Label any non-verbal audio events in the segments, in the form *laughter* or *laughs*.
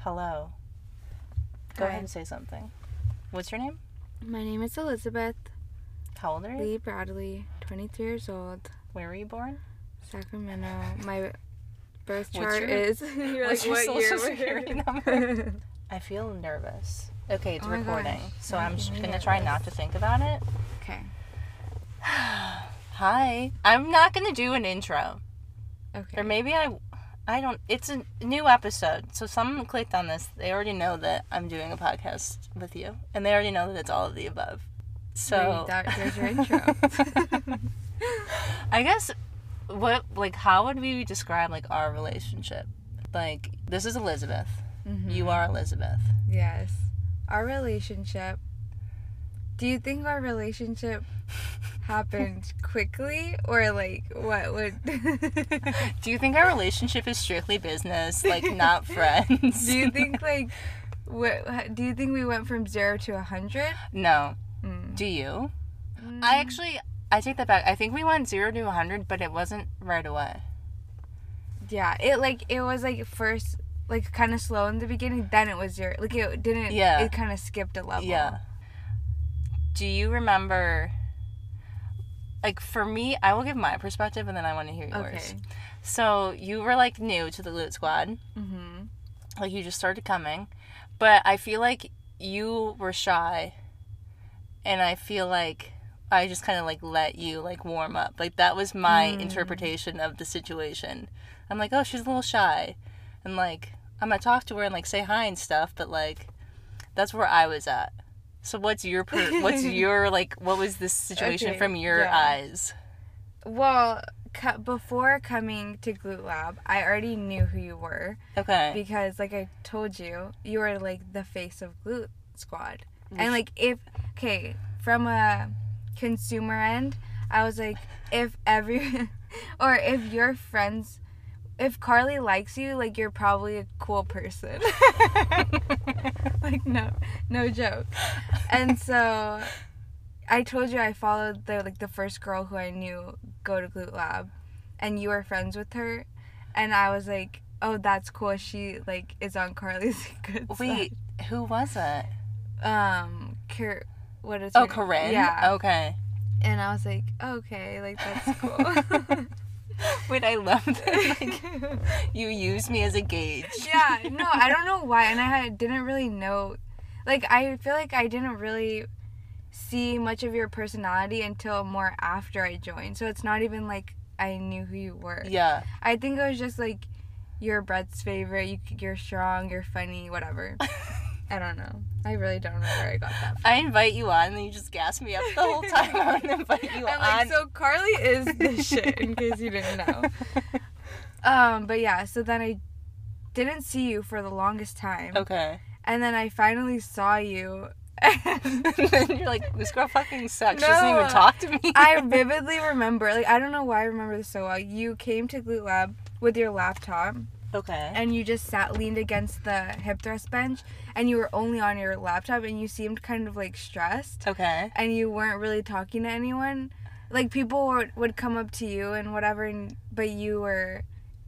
Hello. Go Hi. ahead and say something. What's your name? My name is Elisabeth How old are you? Lee Bradley, 23 years old, Where were you born? Sacramento. My birth chart your- is. *laughs* You're what's your like, what social year? security *laughs* number? I feel nervous. Okay, it's Oh recording. gosh, So you're I'm just gonna try not to think about it. okay. *sighs* Hi. I'm not gonna do an intro. Okay. Or maybe I I don't it's a new episode. So someone clicked on this, they already know that I'm doing a podcast with you. And they already know that it's all of the above. So There- there's your intro. *laughs* I guess what like how would we describe like our relationship? Like this is Elisabeth. Mhm. You are Elisabeth. Yes. Our relationship. Do you think our relationship happened *laughs* quickly or like what would Do you think our relationship is strictly business, like not *laughs* friends? Do you think *laughs* like what do you think we went from 0 to a 100? No. Mm. Do you? I actually I take that back. I think we went 0 to 100, but it wasn't right away. Yeah, it like it was like first like kind of slow in the beginning, then it was your like it didn't Yeah. it kind of skipped a level. Yeah. Do you remember like for me, I will give my perspective and then I want to hear yours. Okay. So, you were like new to the Glute Squad. Mhm. like you just started coming but i feel like you were shy and i feel like i just kind of like let you like warm up like that was my Mm. interpretation of the situation i'm like oh she's a little shy and like i'm gonna talk to her and like say hi and stuff but like that's where i was at so what's your per- what's *laughs* your like what was this situation Okay, from your yeah. eyes Well, cu- before coming to Glute Lab, I already knew who you were okay because like I told you, you were like the face of Glute Squad. Which- And like if okay, from a consumer end, I was like if every *laughs* or if your friends if Carly likes you, like you're probably a cool person. *laughs* like no, no joke. And so I told you I followed the like the first girl who I knew go to Glute Lab and you were friends with her and I was like, "Oh, that's cool. She like is on Carly's *laughs* good wait who was it. Um, Kir- what is oh her- corinne Yeah. okay And I was like, "Okay, like that's cool." *laughs* *laughs* Wait, I love *laughs* that. Like, you use me as a gauge. *laughs* yeah, no, I don't know why, and I had, didn't really know. Like, I feel like I didn't really see much of your personality until more after I joined. So it's not even like I knew who you were. Yeah. I think it was just like you're Bret's favorite. You, you're strong. You're funny. Whatever. I don't know. I really don't know where I got that. From. I invite you on, and you just gas me up the whole time. I *laughs* invite you I'm on. like, so Carly is the shit. In case you didn't know. *laughs* Um, but yeah. So then I didn't see you for the longest time. okay. And then I finally saw you. and *laughs* then you're like, this girl fucking sucks. she doesn't even talk to me. I vividly remember, like, I don't know why I remember this so well. You came to Glute Lab with your laptop okay. and you just sat leaned against the hip thrust bench and you were only on your laptop and you seemed kind of like stressed Okay. and you weren't really talking to anyone. Like, people would, would come up to you and whatever, and, but you were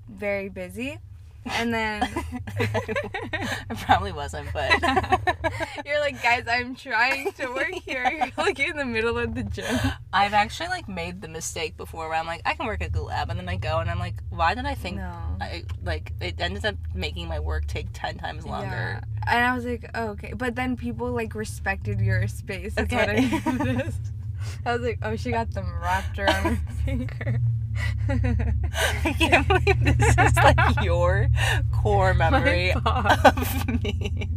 very busy. And then. *laughs* *laughs* I probably wasn't, but. *laughs* You're like, guys, I'm trying to work here. You're like in the middle of the gym. I've actually like made the mistake before where I'm like, I can work at Glute Lab, and then I go and I'm like, why did I think No. I like it ended up making my work take ten times longer. Yeah. And I was like, oh, okay. But then people like respected your space. What Okay. I noticed. I was like, oh, she got them wrapped around her finger. I can't believe this is like *laughs* your core memory *laughs* of me.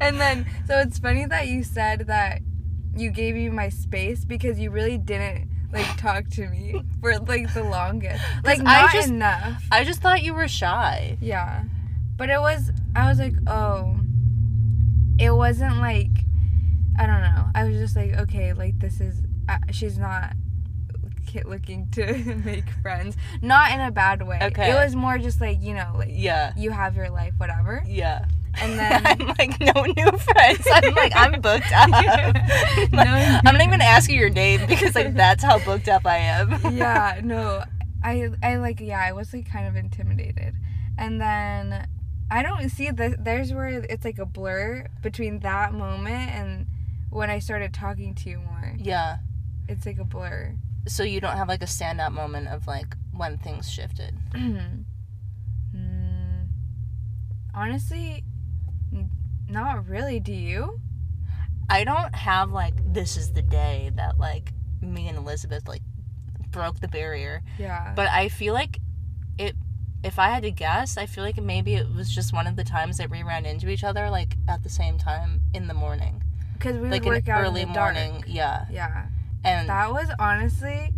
and then, so it's funny that you said that you gave me my space because you really didn't like talk to me for like the longest. *laughs* Like I just- enough. I just thought you were shy. Yeah. But it was, I was like, oh. It wasn't like, I don't know. I was just like, okay, like this is, uh, she's not ki- looking to *laughs* make friends. Not in a bad way. Okay. It was more just like, you know, like Yeah. you have your life, whatever. Yeah. And *laughs* then, I'm like no new friends. I'm *laughs* like I'm booked up. Like, No. I'm not even gonna ask you your name because like that's how booked up I am. yeah, no. I, I like, yeah, I was like kind of intimidated. And then I don't see the there's where it's like a blur between that moment and when I started talking to you more. Yeah. It's like a blur. So you don't have like a standout moment of like when things shifted. *clears throat* mm, honestly, n- not really. Do you? I don't have like this is the day that like me and Elisabeth like broke the barrier. Yeah. But I feel like it if I had to guess, I feel like maybe it was just one of the times that we ran into each other like at the same time in the morning. Because we like would work out early in the dark. morning. Yeah. Yeah. And That was honestly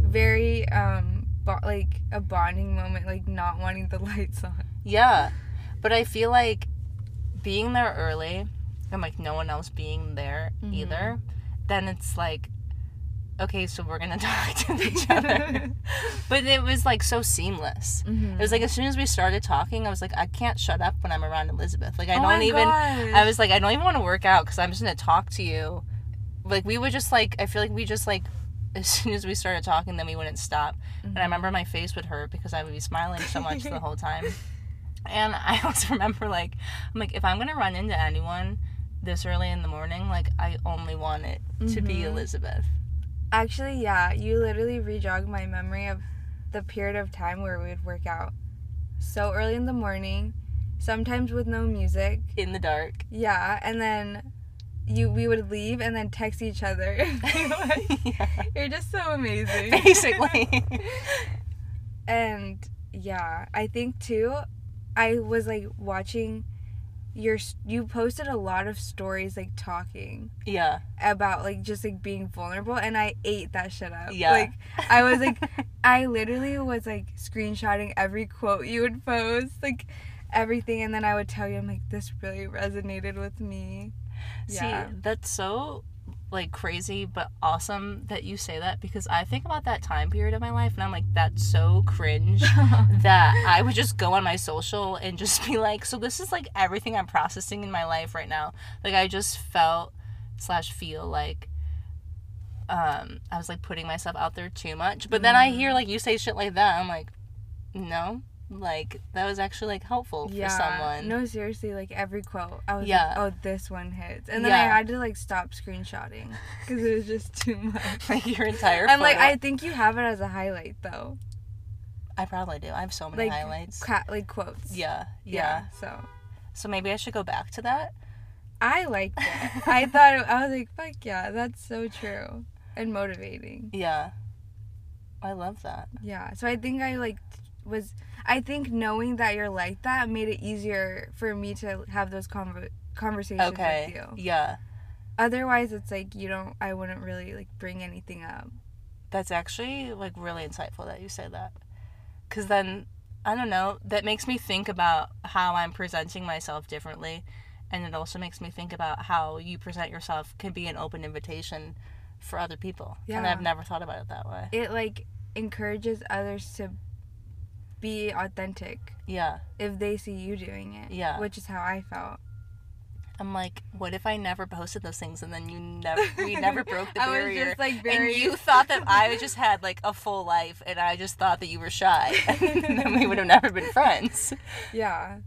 very um bo- like a bonding moment, like not wanting the *laughs* lights on. Yeah. But I feel like being there early and like no one else being there Mhm. either, then it's like, okay, so we're gonna *laughs* talk to each *laughs* other. but it was like so seamless. It was like as soon as we started talking, I was like, I can't shut up when I'm around Elisabeth. Like I oh don't even. gosh. I was like, I don't even want to work out because I'm just gonna talk to you. Like we would just like, I feel like we just like, *laughs* as soon as we started talking, then we wouldn't stop. And I remember my face would hurt because I would be smiling so much the *laughs* whole time. And I *laughs* also remember like, I'm like, if I'm gonna run into anyone this early in the morning, like I only want it to be Mhm. Elisabeth. Actually, yeah, you literally rejogged my memory of the period of time where we would work out so early in the morning, sometimes with no music. In the dark. Yeah, and then you we would leave and then text each other. *laughs* *laughs* Yeah. You're just so amazing. Basically. *laughs* and yeah, I think too, I was like watching your you posted a lot of stories like talking yeah. about like just like being vulnerable and I ate that shit up. Yeah. Like I was like I literally was like screenshotting every quote you would post, like everything and then I would tell you I'm like this really resonated with me. Yeah. See, that's so like crazy but awesome that you say that because I think about that time period of my life and I'm like that's so cringe *laughs* that I would just go on my social and just be like so this is like everything I'm processing in my life right now. Like I just felt slash feel like um I was like putting myself out there too much. But then I hear like you say shit like that I'm like no. Like that was actually like helpful for someone. No, seriously, like every quote, I was Yeah. like, "Oh, this one hits," and then I had to like stop screenshotting because it was just too *laughs* much. like your entire I'm like. I think you have it as a highlight though, I probably do. I have so many like highlights. ca- like quotes. Yeah, yeah, So So maybe I should go back to that. I liked it. *laughs* I thought it, I was like, "Fuck yeah, that's so true," and motivating. Yeah. I love that. Yeah. So I think I like was. I think knowing that you're like that made it easier for me to have those conver- conversations with Okay. you. Yeah. Otherwise, it's like you don't. I wouldn't really like bring anything up. That's actually like really insightful that you say that. Cuz then I don't know, that makes me think about how I'm presenting myself differently and it also makes me think about how you present yourself can be an open invitation for other people. Yeah. And. I've never thought about it that way. It like encourages others to be authentic Yeah. if they see you doing it. Yeah. Which is how I felt. I'm like, what if I never posted those things and then you *laughs* never we never broke the I was barrier? just, like, very- And you thought that I just had like a full life and I just thought that you were shy. and *laughs* then we would have never been friends. Yeah.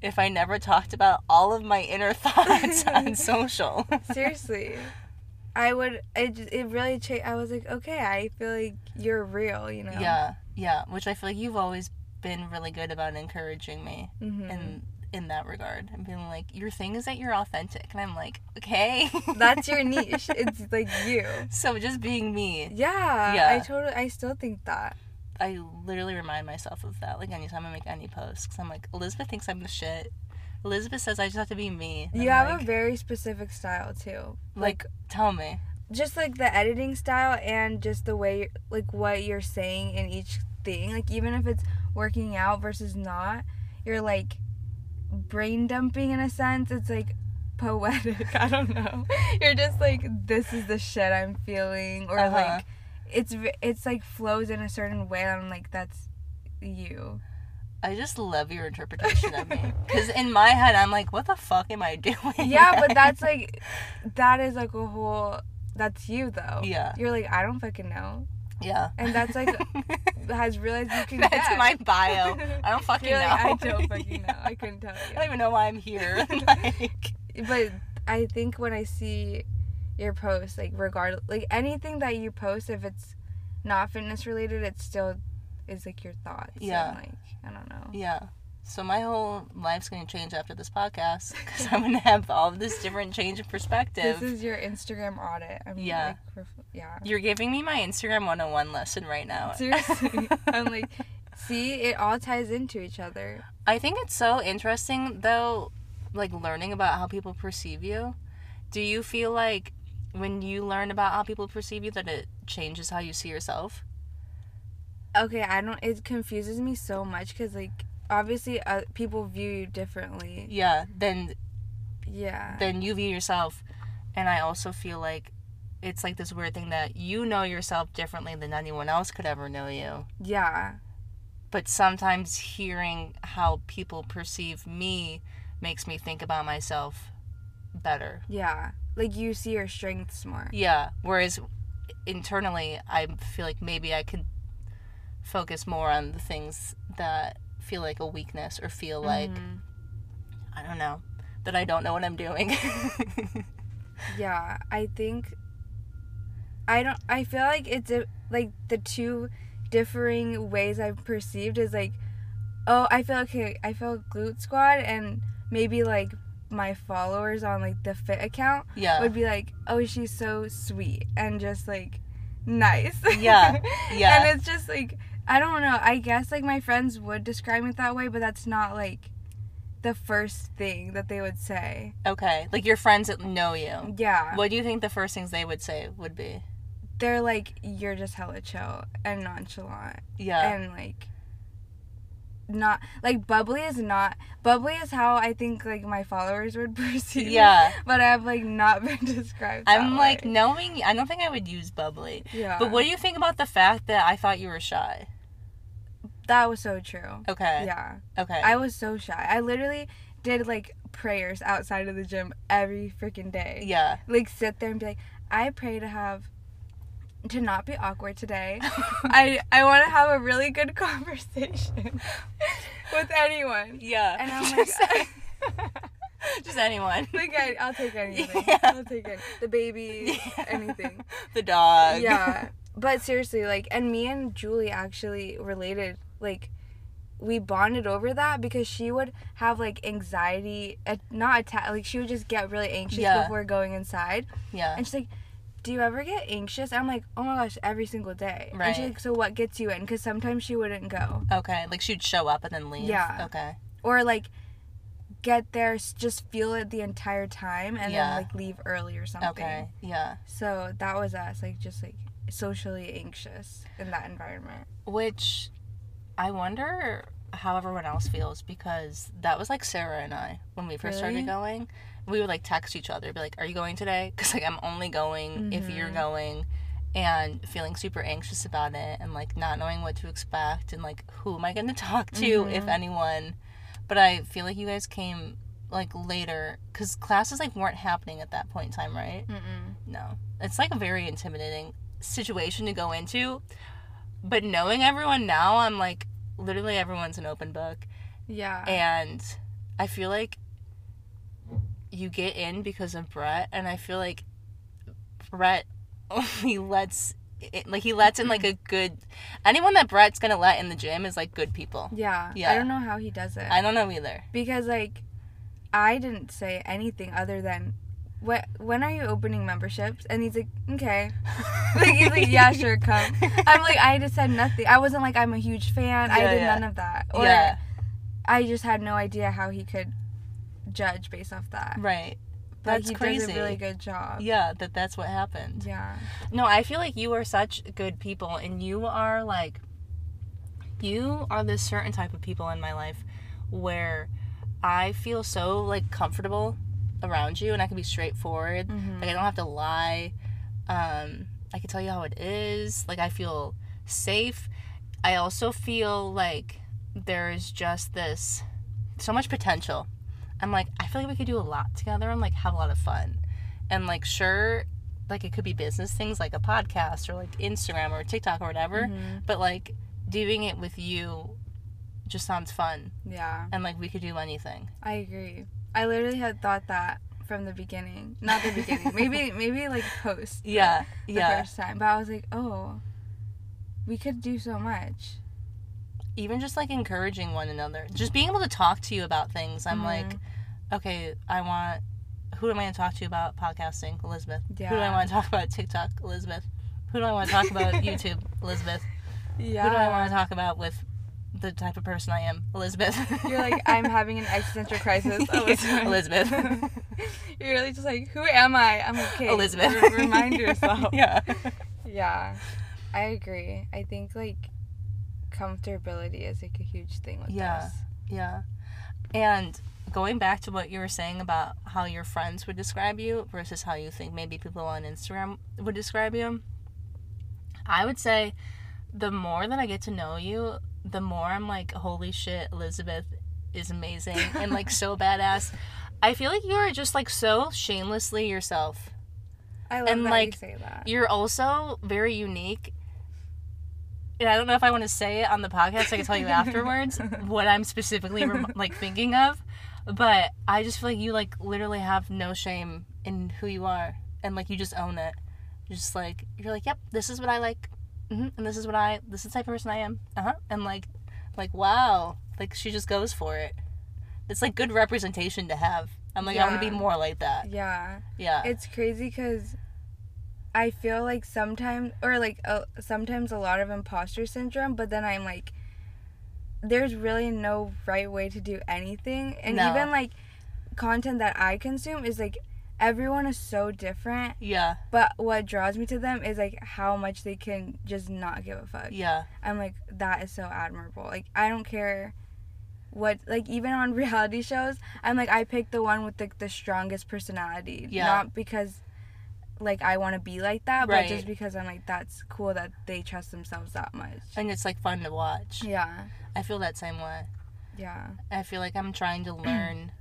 If I never talked about all of my inner *laughs* thoughts on social. Seriously. I would it it really changed I was like, okay, I feel like you're real, you know. Yeah, yeah. Which I feel like you've always been really good about encouraging me Mhm. in in that regard. And being like, your thing is that you're authentic. And I'm like, okay. *laughs* That's your niche. It's like you. so just being me. Yeah. Yeah. I totally I still think that. I literally remind myself of that. Like anytime I make any posts, because I'm like, Elisabeth thinks I'm the shit. Elisabeth says I just have to be me. And You I'm have like, a very specific style too. like, tell me. just like the editing style and just the way like what you're saying in each thing like even if it's working out versus not you're like brain dumping in a sense it's like poetic *laughs* i don't know *laughs* you're just like this is the shit i'm feeling or Uh-huh. like it's it's like flows in a certain way and i'm like that's you I just love your interpretation of me. *laughs* Because in my head, I'm like, what the fuck am I doing? yeah but that's like that is like a whole that's you though Yeah. you're like i don't fucking know Yeah. And that's like *laughs* has realized you can That's get. my bio. I *laughs* don't fucking You're know. like, I don't fucking *laughs* know. I couldn't tell you. I don't even know why I'm here. like, but I think when I see your post, like regard like anything that you post, if it's not fitness related, it still is like your thoughts. and, Yeah. like I don't know. yeah. So my whole life's gonna change after this podcast because I'm gonna have all of this different change of perspective. This is your Instagram audit. I mean, Yeah. Like, yeah. You're giving me my Instagram 101 lesson right now. Seriously. *laughs* I'm like, see, it all ties into each other. I think it's so interesting though, like learning about how people perceive you. Do you feel like when you learn about how people perceive you that it changes how you see yourself? Okay, I don't. It confuses me so much because like obviously uh, people view you differently. Yeah, then Yeah. then you view yourself and I also feel like it's like this weird thing that you know yourself differently than anyone else could ever know you. Yeah. But sometimes hearing how people perceive me makes me think about myself better. Yeah. Like you see your strengths more. Yeah. Whereas internally, I feel like maybe I could focus more on the things that feel like a weakness or feel like, Mhm. I don't know, that I don't know what I'm doing. *laughs* Yeah, I think I don't I feel like it's a, like the two differing ways I've perceived is like oh, I feel okay, I feel glute squad and maybe like my followers on like the fit account yeah. would be like, "Oh, she's so sweet and just like nice." Yeah, *laughs* yeah. and it's just like I don't know. I guess like my friends would describe it that way, but that's not like the first thing that they would say. Okay. Like your friends that know you. Yeah. What do you think the first things they would say would be? they're like you're just hella chill and nonchalant Yeah. and like not like bubbly is not bubbly is how I think like my followers would *laughs* perceive. Yeah. but I've like not been *laughs* described. I'm like way. knowing I don't think I would use bubbly. yeah. But what do you think about the fact that I thought you were shy? That was so true. Okay. Yeah, Okay. I was so shy. I literally did like prayers outside of the gym every freaking day. yeah. Like sit there and be like, I pray to have to not be awkward today. *laughs* I I want to have a really good *laughs* conversation *laughs* with anyone. yeah. And I'm like, just anyone. like I, I'll take anything. Yeah. I'll take it. The baby, Yeah. anything. The dog. Yeah. But seriously, like, and me and Julie actually related. Like, we bonded over that because she would have like anxiety, not attack. Like, she would just get really anxious Yeah. before going inside. Yeah. And she's like, "Do you ever get anxious?" I'm like, "Oh my gosh, every single day." Right. And she's like, "So what gets you in?" Because sometimes she wouldn't go, Okay. Like she'd show up and then leave. Yeah. Okay. or like get there, just feel it the entire time, and Yeah. then like leave early or something. Okay. Yeah. So that was us, like just like socially anxious in that environment. Which I wonder how everyone else feels because that was like Sarah and I when we first Really? started going. We would like text each other, be like, "Are you going today?" Because like I'm only going if you're Mhm. going, and feeling super anxious about it, and like not knowing what to expect, and like who am I going *laughs* to talk to if Mhm. anyone. But I feel like you guys came like later because classes like weren't happening at that point in time, right? Mm-mm. No. It's like a very intimidating situation to go into. But knowing everyone now, I'm like, literally everyone's an open book. Yeah. And I feel like you get in because of Bret. And I feel like Bret *laughs* only lets, it, like, he lets in like a good, anyone that Bret's gonna let in the gym is like good people. yeah. Yeah. I don't know how he does it. I don't know either. because like I didn't say anything other than what when are you opening memberships? And he's like, okay. like he's like, yeah, sure, come. I'm like, I just said nothing. I wasn't like I'm a huge fan. I did yeah. none of that. Or yeah, I just had no idea how he could judge based off that. right. But That's crazy. does a really good job. Yeah, that that's what happened. Yeah. No, I feel like you are such good people, and you are like, you are this certain type of people in my life where I feel so like comfortable around you, and I can be straightforward. Mhm. Like I don't have to lie. Um, I can tell you how it is. Like I feel safe. I also feel like there's just this so much potential. I'm like I feel like we could do a lot together and like have a lot of fun. And like sure like it could be business things like a podcast or like Instagram or TikTok or whatever, Mhm. but like doing it with you just sounds fun Yeah, and like we could do anything. I agree. I literally had thought that from the beginning. Not the beginning. *laughs* maybe maybe like post. the- Yeah. The Yeah. first time, but I was like, oh, we could do so much. Even just like encouraging one another. Just being able to talk to you about things. I'm like, Mhm. okay, I want who am I to talk to about podcasting? Elisabeth. Yeah. Who do I want to talk about TikTok? Elisabeth. Who do I want to talk about *laughs* YouTube? Elisabeth. Yeah. Who do I want to talk about with the type of person I am? Elisabeth. *laughs* You're like, I'm having an existential crisis. *laughs* Elisabeth. *laughs* You're really just like, who am I? I'm like, okay. Elisabeth. re- remind yourself. yeah. Yeah, I agree. I think like comfortability is like a huge thing with Yeah. us. Yeah. And going back to what you were saying about how your friends would describe you versus how you think maybe people on Instagram would describe you, I would say the more that I get to know you, the more I'm like, holy shit, Elisabeth is amazing and like so badass. I feel like you're just like so shamelessly yourself. I love And, that like, you say that. You're also very unique. And I don't know if I want to say it on the podcast. I can tell you afterwards *laughs* what I'm specifically rem- like thinking of. But I just feel like you like literally have no shame in who you are, and like you just own it. You're just like you're like, yep, this is what I like, hmm and this is what I this is the type of person I am. Uh huh. And like, like wow, like she just goes for it. It's like good representation to have. I'm like I want to be more like that. yeah. Yeah. It's crazy because I feel like sometimes, or like uh, sometimes a lot of imposter syndrome, but then I'm like, there's really no right way to do anything. And No. even like content that I consume is like, everyone is so different, yeah. but what draws me to them is like how much they can just not give a fuck. Yeah. I'm like, that is so admirable. Like, I don't care what, like, even on *laughs* reality shows, I'm like, I pick the one with the, the strongest personality. Yeah. Not because, like, I want to be like that, Right. but just because I'm like, that's cool that they trust themselves that much. And it's like fun to watch. Yeah. I feel that same way. Yeah. I feel like I'm trying to learn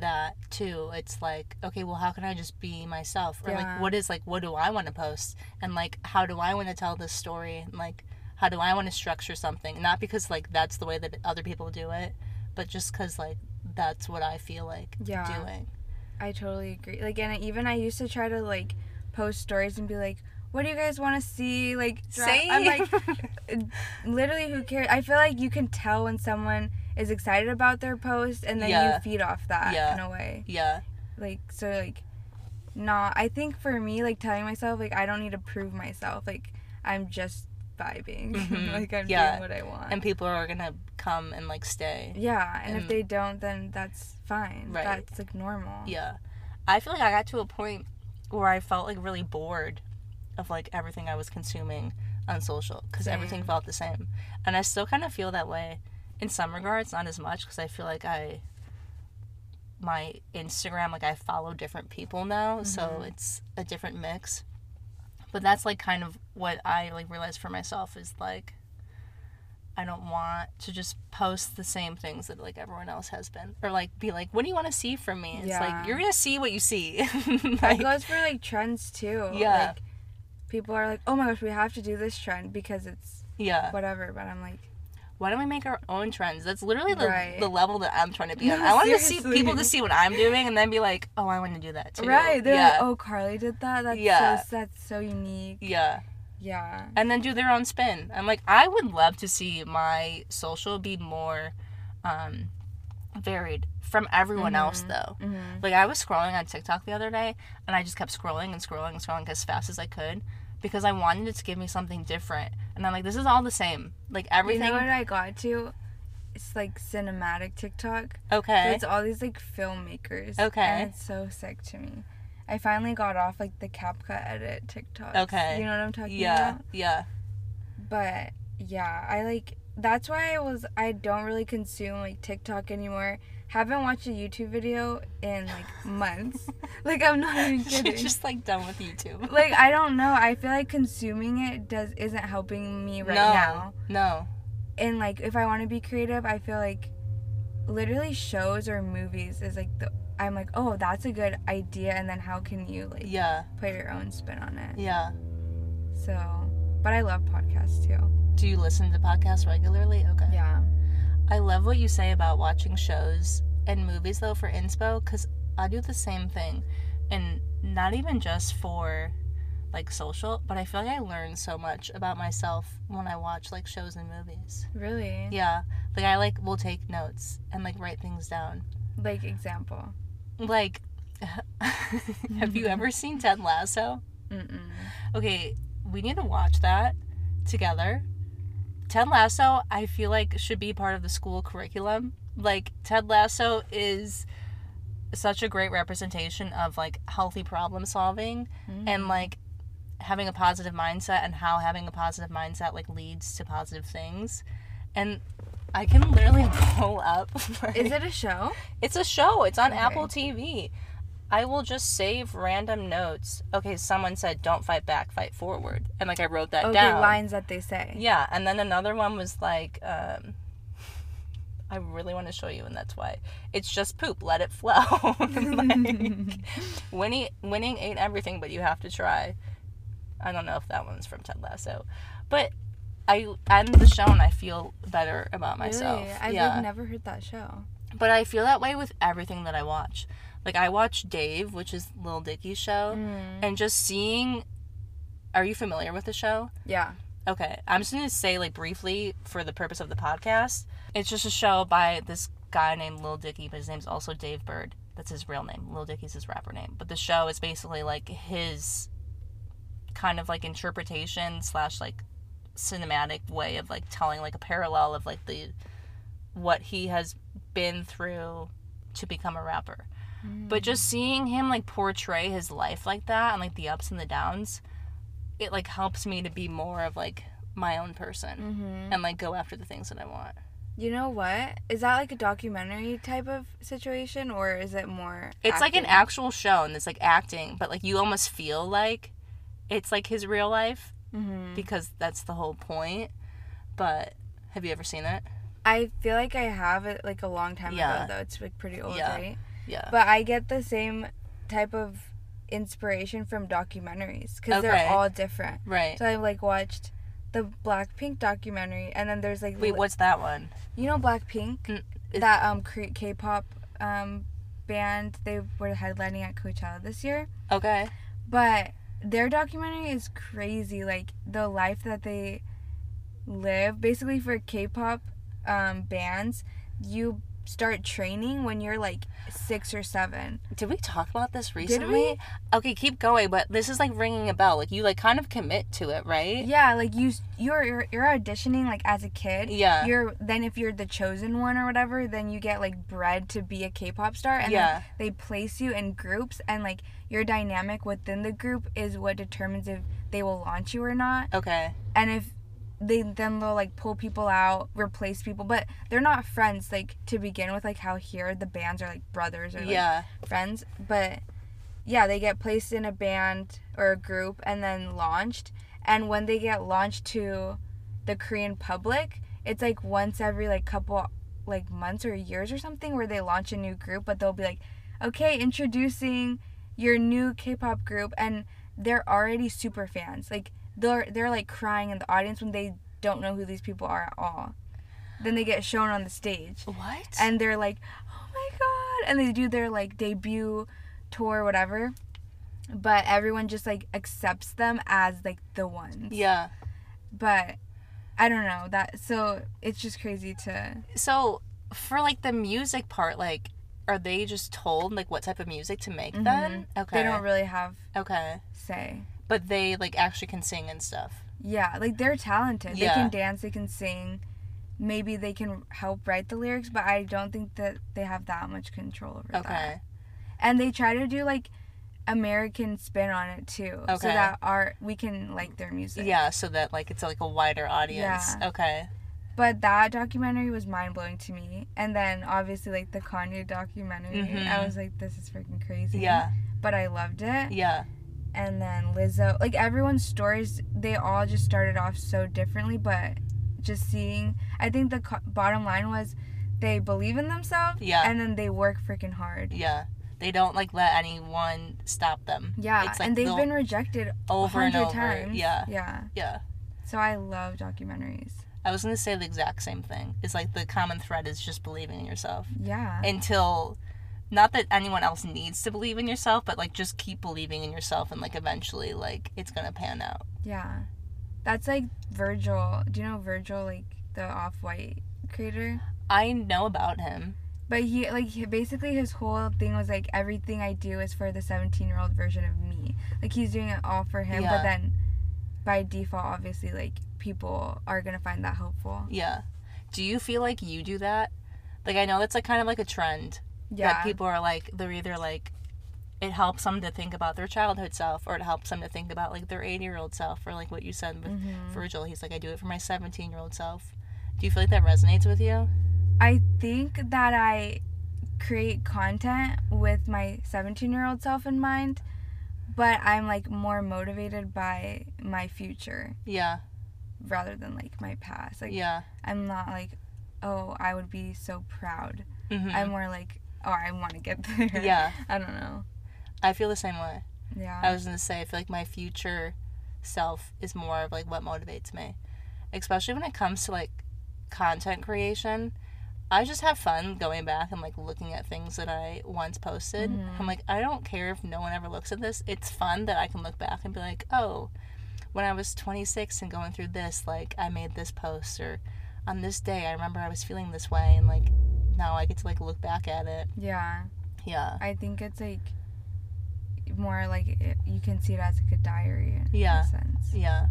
that too. It's like, okay, well, how can I just be myself? Or Yeah. like, what is like, what do I want to post? And like, how do I want to tell this story? And like, how do I want to structure something? Not because like that's the way that other people do it, but just because like that's what I feel like Yeah. doing. I totally agree. Like, and even I used to try to, like, post stories and be like, what do you guys want to see? Like, dra-" I'm like, *laughs* literally who cares i feel like you can tell when someone is excited about their post and then Yeah. you feed off that Yeah. in a way yeah, like so like not i think for me like telling myself like i don't need to prove myself like i'm just vibing *laughs* Mhm. like i'm Yeah. doing what i want and people are gonna come and like stay. yeah and, if they don't then that's fine Right. that's like normal Yeah. I feel like I got to a point where I felt like really bored of like everything I was consuming on social because everything felt the same. And I still kind of feel that way in some regards, not as much because I feel like I my Instagram like I follow different people now, so Mhm. it's a different mix. But that's like kind of what I like realized for myself is like I don't want to just post the same things that like everyone else has been, or like be like, "What do you want to see from me?" It's Yeah. like you're gonna see what you see. *laughs* that Like, goes for like trends too Yeah. like people are like oh my gosh we have to do this trend because it's yeah. whatever but i'm like Why don't we make our own trends? That's literally the, Right. the level that I'm trying to be on. *laughs* I want to see people to see what I'm doing and then be like, "Oh, I want to do that too." Right. They're yeah. like, oh, Carly did that. That's Yeah. so that's so unique. Yeah. Yeah. and then do their own spin. I'm like, I would love to see my social be more um, varied from everyone else, Mhm. though. Mm-hmm. Like, I was scrolling on TikTok the other day, and I just kept scrolling and scrolling and scrolling as fast as I could because I wanted it to give me something different. And I'm like, this is all the same. Like, everything. You know what I got to? It's like cinematic TikTok. So okay. it's all these like filmmakers. Okay. And it's so sick to me. I finally got off like the CapCut edit TikTok. Okay. You know what I'm talking Yeah. about? Yeah. But yeah, I like that's why I was I don't really consume like TikTok anymore. Haven't watched a YouTube video in like *laughs* months. like I'm not even *laughs* You're just like done with YouTube. like I don't know. I feel like consuming it does isn't helping me right no. now. No. And like if I want to be creative, I feel like literally shows or movies is like the I'm like, oh, that's a good idea, and then how can you like Yeah. put your own spin on it? Yeah. So, but I love podcasts too. Do you listen to podcasts regularly? Okay. Yeah. I love what you say about watching shows and movies though for inspo cuz I do the same thing. And not even just for like social, but I feel like I learn so much about myself when I watch like shows and movies. Really? Yeah. Like I like will take notes and like write things down. Like example. Like *laughs* have you ever seen Ted Lasso? Mm-mm. Okay, we need to watch that together. Ted Lasso, I feel like should be part of the school curriculum. Like Ted Lasso is such a great representation of like healthy problem solving and mm. like having a positive mindset and how having a positive mindset like leads to positive things. And I can literally *laughs* pull up. like- Is it a show? it's a show. It's on Okay. Apple TV. I will just save random notes. Okay, someone said, "Don't fight back, fight forward," and like I wrote that Okay, down. lines that they say. Yeah, and then another one was like, um, *laughs* I really want to show you, and that's why it's just poop. Let it flow. *laughs* like, *laughs* winning, winning ain't everything, but you have to try. I don't know if that one's from Ted Lasso, but I end the show and I feel better about myself. Really? I've yeah. never heard that show. But I feel that way with everything that I watch. Like I watch Dave, which is Lil Dicky's show, Mm. and just seeing. Are you familiar with the show? Yeah. Okay, I'm just gonna say like briefly for the purpose of the podcast. It's just a show by this guy named Lil Dicky, but his name's also Dave Burd. That's his real name. Lil Dicky's his rapper name. But the show is basically like his kind of like interpretation slash like cinematic way of like telling like a parallel of like the what he has been through to become a rapper. But just seeing him like portray his life like that and like the ups and the downs, it like helps me to be more of like my own person Mm-hmm. and like go after the things that I want. You know what? Is that like a documentary type of situation, or is it more? It's like an actual show and it's like acting, but like you almost feel like it's like his real life Mhm. because that's the whole point. But have you ever seen it? I feel like I have it like a long time Yeah. ago though. It's like pretty old, Yeah. right? Yeah. But I get the same type of inspiration from documentaries because Okay. they're all different. right. So I like watched the Blackpink documentary, and then there's like Wait, li- what's that one? you know Blackpink, Mm, that um K- K-pop um band. They were headlining at Coachella this year, Okay. but their documentary is crazy. Like the life that they live, basically for K-pop um bands, you start training when you're like six or seven. Did we talk about this recently? Okay, keep going, but this is like ringing a bell. Like you like kind of commit to it, right? Yeah, like you you're you're, you're auditioning like as a kid. Yeah. You're then if you're the chosen one or whatever, then you get like bred to be a K-pop star and Yeah. they place you in groups and like your dynamic within the group is what determines if they will launch you or not. Okay. And if they then they'll like pull people out, replace people, but they're not friends like to begin with like how here the bands are like brothers or like yeah. friends, but yeah, they get placed in a band or a group and then launched. And when they get launched to the Korean public, it's like once every like couple like months or years or something where they launch a new group, but they'll be like, "Okay, introducing your new K-pop group." And they're already super fans. Like they're they're like crying in the audience when they don't know who these people are at all. Then they get shown on the stage What? and they're like, "Oh my god!" and they do their like debut tour, whatever. But everyone just like accepts them as like the ones. yeah. But I don't know that. So it's just crazy to. So for like the music part, like are they just told like what type of music to make Mhm. then? Okay. They don't really have Okay. say. But they like actually can sing and stuff. Yeah, like they're talented. They can dance. They can sing. Maybe they can help write the lyrics, but I don't think that they have that much control over that. Okay. and they try to do like American spin on it too, so that our we can like their music. Yeah, so that like it's like a wider audience. Yeah. Okay. But that documentary was mind blowing to me, and then obviously like the Kanye documentary, Mhm. I was like, this is freaking crazy. Yeah. But I loved it. Yeah. And then Lizzo, like everyone's stories, they all just started off so differently, but just seeing, I think the co- bottom line was they believe in themselves. Yeah. And then they work freaking hard. Yeah. They don't like let anyone stop them. Yeah, It's like and they've been rejected over and over. times. Yeah. Yeah. Yeah. So I love documentaries. I was gonna say the exact same thing. It's like the common thread is just believing in yourself. Yeah. Until not that anyone else needs to believe in yourself, but like just keep believing in yourself and like eventually like it's gonna pan out. yeah. That's like Virgil. Do you know Virgil, like the Off White creator? I know about him. But he like he, basically his whole thing was like everything I do is for the 17 year old version of me. Like he's doing it all for him, Yeah. but then by default, obviously, like people are gonna find that helpful. Yeah. Do you feel like you do that? Like I know that's like kind of like a trend Yeah. that people are like they're either like it helps them to think about their childhood self or it helps them to think about like their 80 year old self or like what you said with Mhm. Virgil he's like I do it for my 17 year old self do you feel like that resonates with you I think that I create content with my 17 year old self in mind, but I'm like more motivated by my future yeah rather than like my past. Like yeah I'm not like, oh, I would be so proud. hmm I'm more like, oh, I want to get there. yeah *laughs* I don't know. I feel the same way Yeah. I was gonna say I feel like my future self is more of like what motivates me especially when it comes to like content creation I just have fun going back and like looking at things that I once posted. Mhm. I'm like, I don't care if no one ever looks at this. It's fun that I can look back and be like, oh, when I was 26 and going through this, like I made this post, or on this day I remember I was feeling this way, and like now I get to like look back at it. yeah. Yeah, I think it's like more like it, you can see it as like a diary in Yeah. a sense. yeah,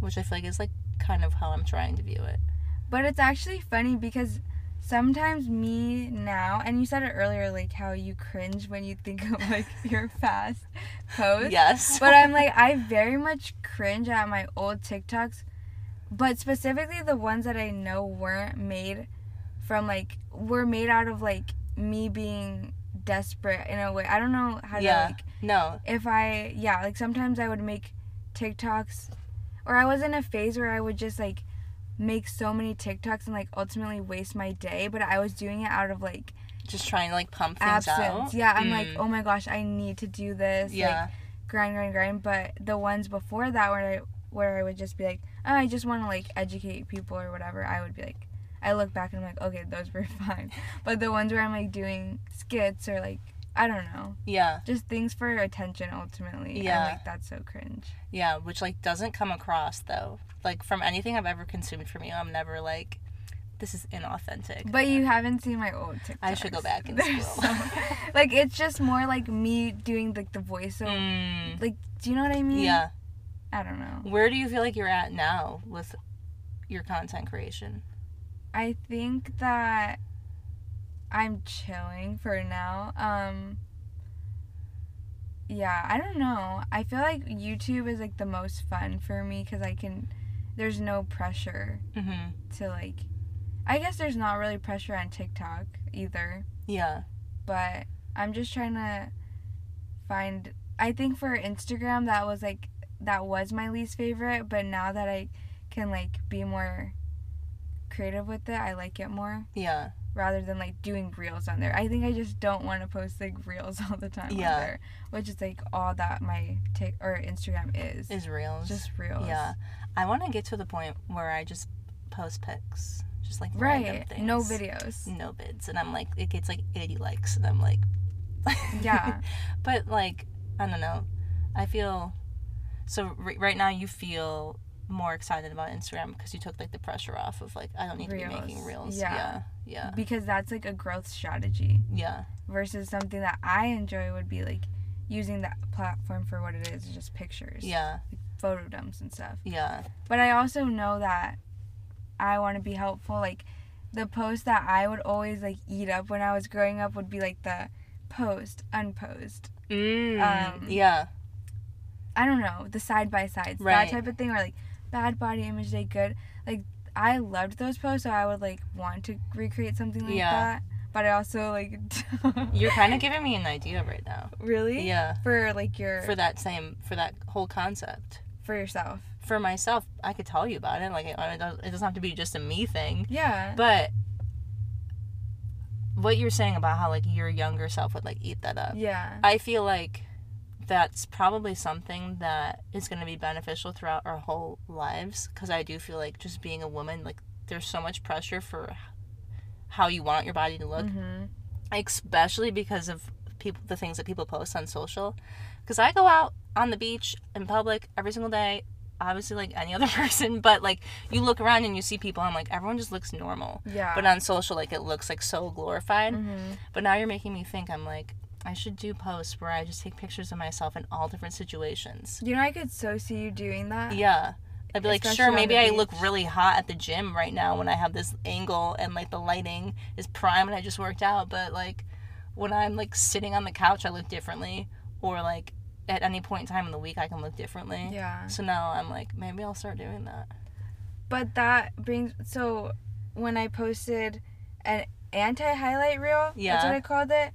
which I feel like is like kind of how I'm trying to view it. But it's actually funny because sometimes me now, and you said it earlier, like how you cringe when you think of like *laughs* your past posts. Yes, But I'm like, I *laughs* very much cringe at my old TikToks, but specifically the ones that I know weren't made from like, we were made out of like me being desperate in a way. I don't know how Yeah. to like no, if I yeah, like sometimes I would make TikToks or I was in a phase where I would just like make so many TikToks and like ultimately waste my day, but I was doing it out of like just trying to like pump things absence. out. Yeah, I'm like, Mm. oh my gosh, I need to do this. yeah, Like grind, grind, grind. But the ones before that where I where I would just be like, oh, I just want to like educate people or whatever, I would be like I look back and I'm like, okay, those were *laughs* fine. But the ones where I'm like doing skits or like I don't know yeah, just things for attention ultimately. Yeah. Like, that's so cringe. yeah, which like doesn't come across though. Like from anything I've ever consumed from you, I'm never like, this is inauthentic. But you haven't seen my old TikToks. I should go back and *laughs* scroll. so- *laughs* like it's just more like me doing like the voice. So Mm, like, do you know what I mean? yeah. I don't know. Where do you feel like you're at now with your content creation? I think that I'm chilling for now. Um. Yeah, I don't know. I feel like YouTube is like the most fun for me because I can. There's no pressure Mm-hmm. to like. I guess there's not really pressure on TikTok either. Yeah. but I'm just trying to find I think for Instagram that was like that was my least favorite, but now that I can like be more creative with it, I like it more Yeah. rather than like doing reels on there. I think I just don't want to post like reels *laughs* all the time Yeah. on there, which is like all that my tik or Instagram is. Is reels. just reels. Yeah. I want to get to the point where I just post pics. Just like random Right. things. No videos. No bids. And I'm like, it gets like 80 likes. And I'm like, *laughs* Yeah. but like, I don't know. I feel. So r- right now you feel more excited about Instagram because you took like the pressure off of like, I don't need to be making Reels. reels. Yeah. Yeah. Yeah. Because that's like a growth strategy. Yeah. versus something that I enjoy would be like using that platform for what it is, just pictures, Yeah. photo dumps and stuff. Yeah. But I also know that I want to be helpful. Like the post that I would always like eat up when I was growing up would be like the post, unposed. Mm, Um, yeah. I don't know, the side by sides, Right. that type of thing, or like bad body image day, good. Like I loved those posts, so I would like want to recreate something like Yeah. that. But I also like *laughs* You're kind of giving me an idea right now. really Yeah. for like your For that same, for that whole concept. for yourself. For myself, I could tell you about it. Like, it, it doesn't it doesn't have to be just a me thing. Yeah. But what you're saying about how like your younger self would like eat that up. Yeah. I feel like that's probably something that is going to be beneficial throughout our whole lives because I do feel like just being a woman, like there's so much pressure for how you want your body to look, hmm especially because of people the things that people post on social. Because I go out on the beach in public every single day, obviously like any *laughs* other person, but like you look around and you see people, I'm like everyone just looks normal. Yeah. But on social, like it looks like so glorified. hmm But now you're making me think. I'm like, I should do posts where I just take pictures of myself in all different situations. You know, I could so see you doing that. Yeah. I'd be like, Especially sure, maybe I look really hot at the gym right now when I have this angle and like the lighting is prime and I just worked out. But like when I'm like sitting on the couch, I look differently. Or like at any point in time in the week, I can look differently. Yeah. So now I'm like, maybe I'll start doing that. But that brings so when I posted an anti highlight reel, yeah. that's what I called it.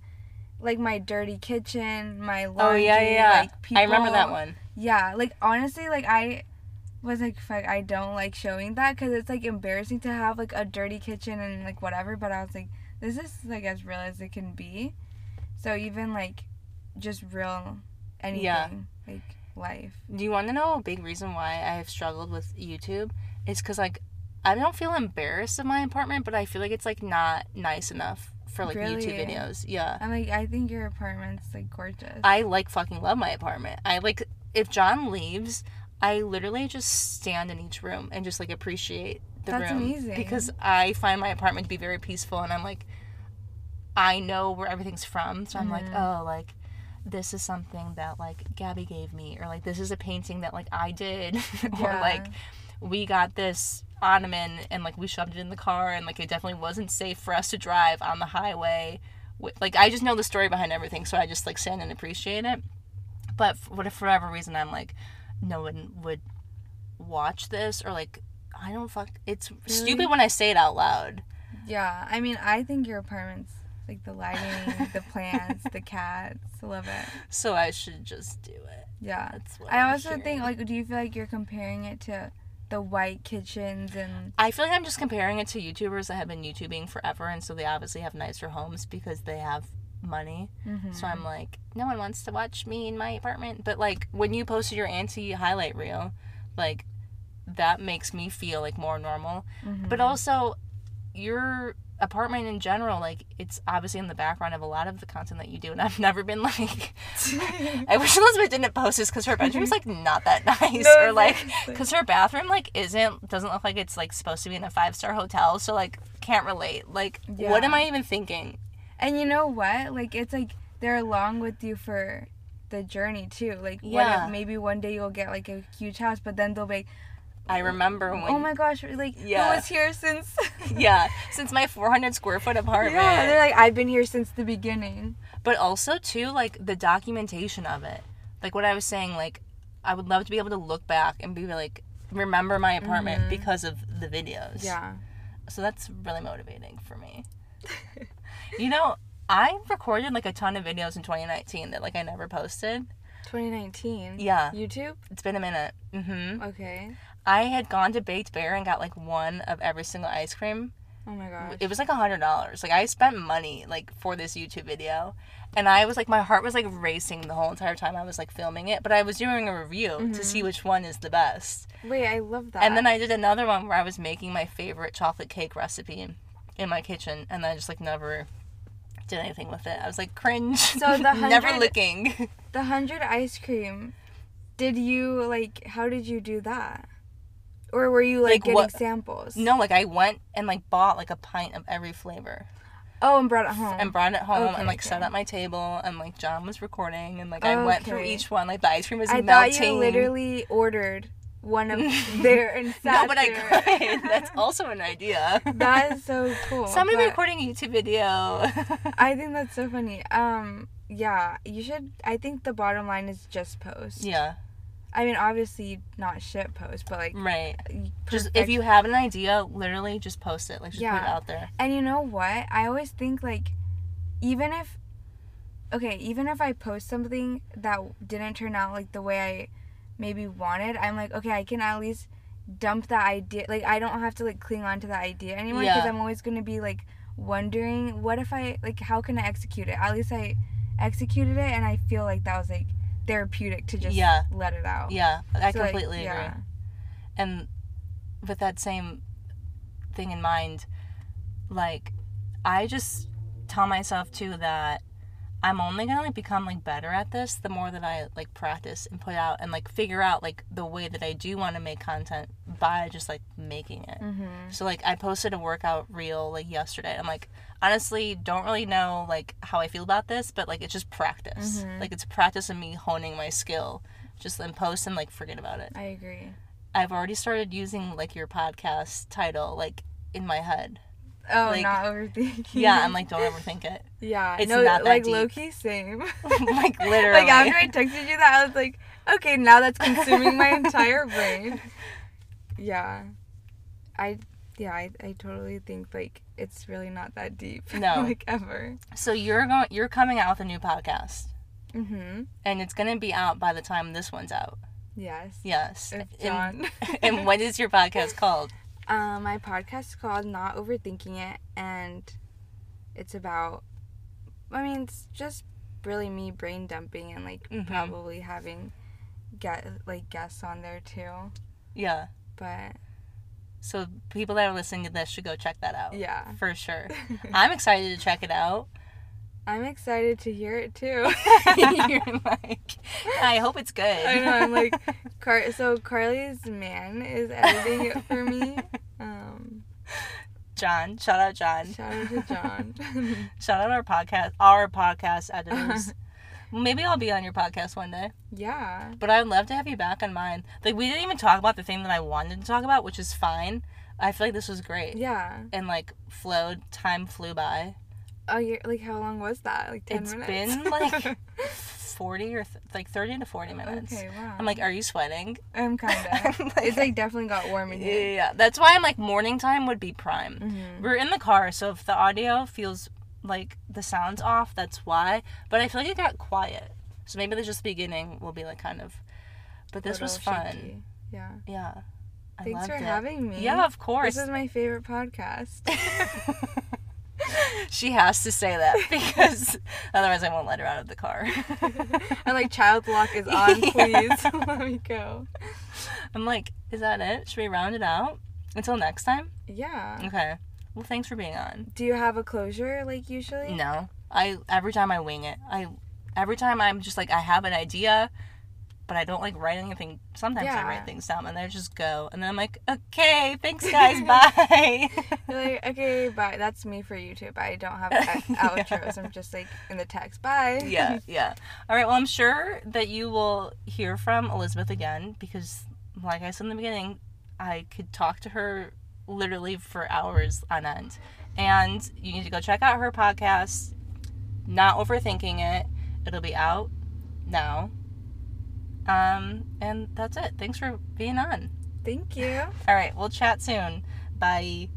Like my dirty kitchen, my oh, laundry, oh, yeah, yeah. like people. I remember that one. Yeah, like honestly, like I was like, fuck, I don't like showing that because it's like embarrassing to have like a dirty kitchen and like whatever. But I was like, this is like as real as it can be. So even like just real anything, Yeah. like life. Do you want to know a big reason why I have struggled with YouTube? It's because like I don't feel embarrassed of my apartment, but I feel like it's like not nice enough for like YouTube videos. Yeah, I'm like, I think your apartment's like gorgeous. I like fucking love my apartment. I like if John leaves, I literally just stand in each room and just like appreciate the That's room amazing. because I find my apartment to be very peaceful, and I'm like, I know where everything's from, so I'm like, Mhm. oh, like this is something that like Gabby gave me, or like this is a painting that like I did, *laughs* or Yeah. like we got this ottoman and like we shoved it in the car, and like it definitely wasn't safe for us to drive on the highway. Like I just know the story behind everything, so I just like stand and appreciate it. But for what- if for whatever reason, I'm like, no one would watch this, or like I don't fuck. It's Really? stupid when I say it out loud. yeah, I mean, I think your apartment's like the lighting, the plants, the cats. I love it. So I should just do it. Yeah. That's what I I'm also think like, do you feel like you're comparing it to the white kitchens and I feel like I'm just comparing it to YouTubers that have been YouTubing forever, and so they obviously have nicer homes because they have money. Mhm. So I'm like, no one wants to watch me in my apartment. But like when you posted your anti highlight reel, like that makes me feel like more normal. Mhm. But also, your apartment in general, like it's obviously in the background of a lot of the content that you do, and I've *laughs* never been like. *laughs* I wish Elisabeth didn't post this because her bedroom's mm-hmm. like not that *laughs* nice, No, or like because her bathroom like isn't doesn't look like it's like supposed to be in a five star hotel, so like can't relate. Like, what am I even thinking? And you know what? Like it's like they're along with you for the journey too. Like what Yeah. if maybe one day you'll get like a huge house, but then they'll be like, I remember when. oh my gosh, like Yeah. who was here since? *laughs* yeah, since my 400 square foot apartment. yeah, they're like I've been here since the beginning. but also too like the documentation of it like what i was saying like i would love to be able to look back and be like remember my apartment Mhm. because of the videos Yeah. so that's really motivating for me *laughs* you know i recorded like a ton of videos in 2019 that like i never posted 2019. yeah YouTube. it's been a minute hmm Okay. I had gone to Baked Bear and got like one of every single ice cream Oh my gosh. it was like a hundred dollars. Like I spent money like for this YouTube video, and I was like my heart was like racing the whole entire time I was like filming it. But I was doing a review to see mm-hmm. which one is the best. Wait, I love that. And then I did another one where I was making my favorite chocolate cake recipe in my kitchen, and I just like never did anything with it. I was like cringe. So the *laughs* hundred, never 100 licking. the hundred ice cream. Did you like? How did you do that? Or were you like, Like, getting what- samples? no, like I went and like bought like a pint of every flavor. Oh, and brought it home. and brought it home Okay, and like set okay. up my table and like John was recording and like I went through each one like the ice cream was I melting. thought you literally ordered one of *laughs* their and sat no, but I could. *laughs* That's also an idea. That is so cool. *laughs* Somebody recording a YouTube video. I think that's so funny. Um, yeah, you should. I think the bottom line is just post. yeah, I mean, obviously not shit post, but like right. Just if you have an idea, literally just post it. Like just put it out there. And you know what? I always think like even if okay, even if I post something that didn't turn out like the way I maybe wanted, I'm like, okay, I can at least dump that idea. Like I don't have to like cling on to that idea anymore because Yeah. I'm always going to be like wondering what if I like how can I execute it? At least I executed it and I feel like that was like therapeutic to just Yeah. let it out. Yeah, I So, like, completely agree. yeah. And with that same thing in mind, like I just tell myself too that I'm only gonna like become like better at this the more that I like practice and put out and like figure out like the way that I do want to make content by just like making it. Mhm. So like I posted a workout reel like yesterday. I'm like honestly don't really know like how I feel about this, but like it's just practice. Mhm. Like it's practice of me honing my skill. Just then post and like forget about it. I agree. I've already started using like your podcast title like in my head. Oh, Like- not overthinking. Yeah, I'm *laughs* like don't overthink it. yeah, it's no, not that like deep. low key same. *laughs* like literally. *laughs* like after I texted you that, I was like, okay, now that's consuming my entire brain. Yeah, I yeah, I, I totally think like it's really not that deep. *laughs* No. like ever. so you're going you're coming out with a new podcast Mhm. and it's going to be out by the time this one's out. Yes. Yes. If And, *laughs* and what is your podcast called? Um, *laughs* my podcast is called Not Overthinking It, and it's about, I mean, it's just really me brain dumping and like Mhm. probably having get like guests on there too. Yeah. But So people that are listening to this should go check that out. yeah, For sure. *laughs* I'm excited to check it out. I'm excited to hear it too. *laughs* You're *laughs* like, I hope it's good. I know. I'm like, Car- so Carly's man is editing it for me. Um, John. Shout out John. shout out to John. Shout out our podcast, our podcast editors. Maybe I'll be on your podcast one day. yeah. But I'd love to have you back on mine. Like we didn't even talk about the thing that I wanted to talk about, which is fine. I feel like this was great. Yeah. And like flowed, time flew by. Oh, yeah. Like, how long was that? Like ten It's minutes. It's been, like, *laughs* Forty or th- like thirty to forty minutes. okay. Wow. I'm like, are you sweating? I'm kind of. *laughs* Like- it's like definitely got warm in here. yeah, that's why I'm like morning time would be prime. Mhm. We're in the car, so if the audio feels like the sound's off, that's why. But I feel like it got quiet, so maybe the just beginning will be like kind of. But this was fun. shaky. Yeah. Yeah. I Thanks for it. having me. Yeah, of course. This is my favorite podcast. *laughs* *laughs* she has to say that *laughs* because otherwise I won't let her out of the car. I'm like, child lock is on, Yeah. please. Let me go. I'm like, is that it? Should we round it out until next time? Yeah. Okay. Well, thanks for being on. Do you have a closure like usually? No, I every time I wing it. I every time I'm just like I have an idea, but I don't like write anything. Sometimes I write things down and I just go, and then I'm like, okay, thanks guys, *laughs* bye. *laughs* You're like, okay, bye. That's me for YouTube. I don't have *laughs* out- Yeah. outros. I'm just like in the text. Bye. yeah, yeah. All right. Well, I'm sure that you will hear from Elisabeth again because, like I said in the beginning, I could talk to her literally for hours on end. And you need to go check out her podcast, Not Overthinking It. It'll be out now. Um, and that's it. Thanks for being on. Thank you. All right. We'll chat soon. Bye.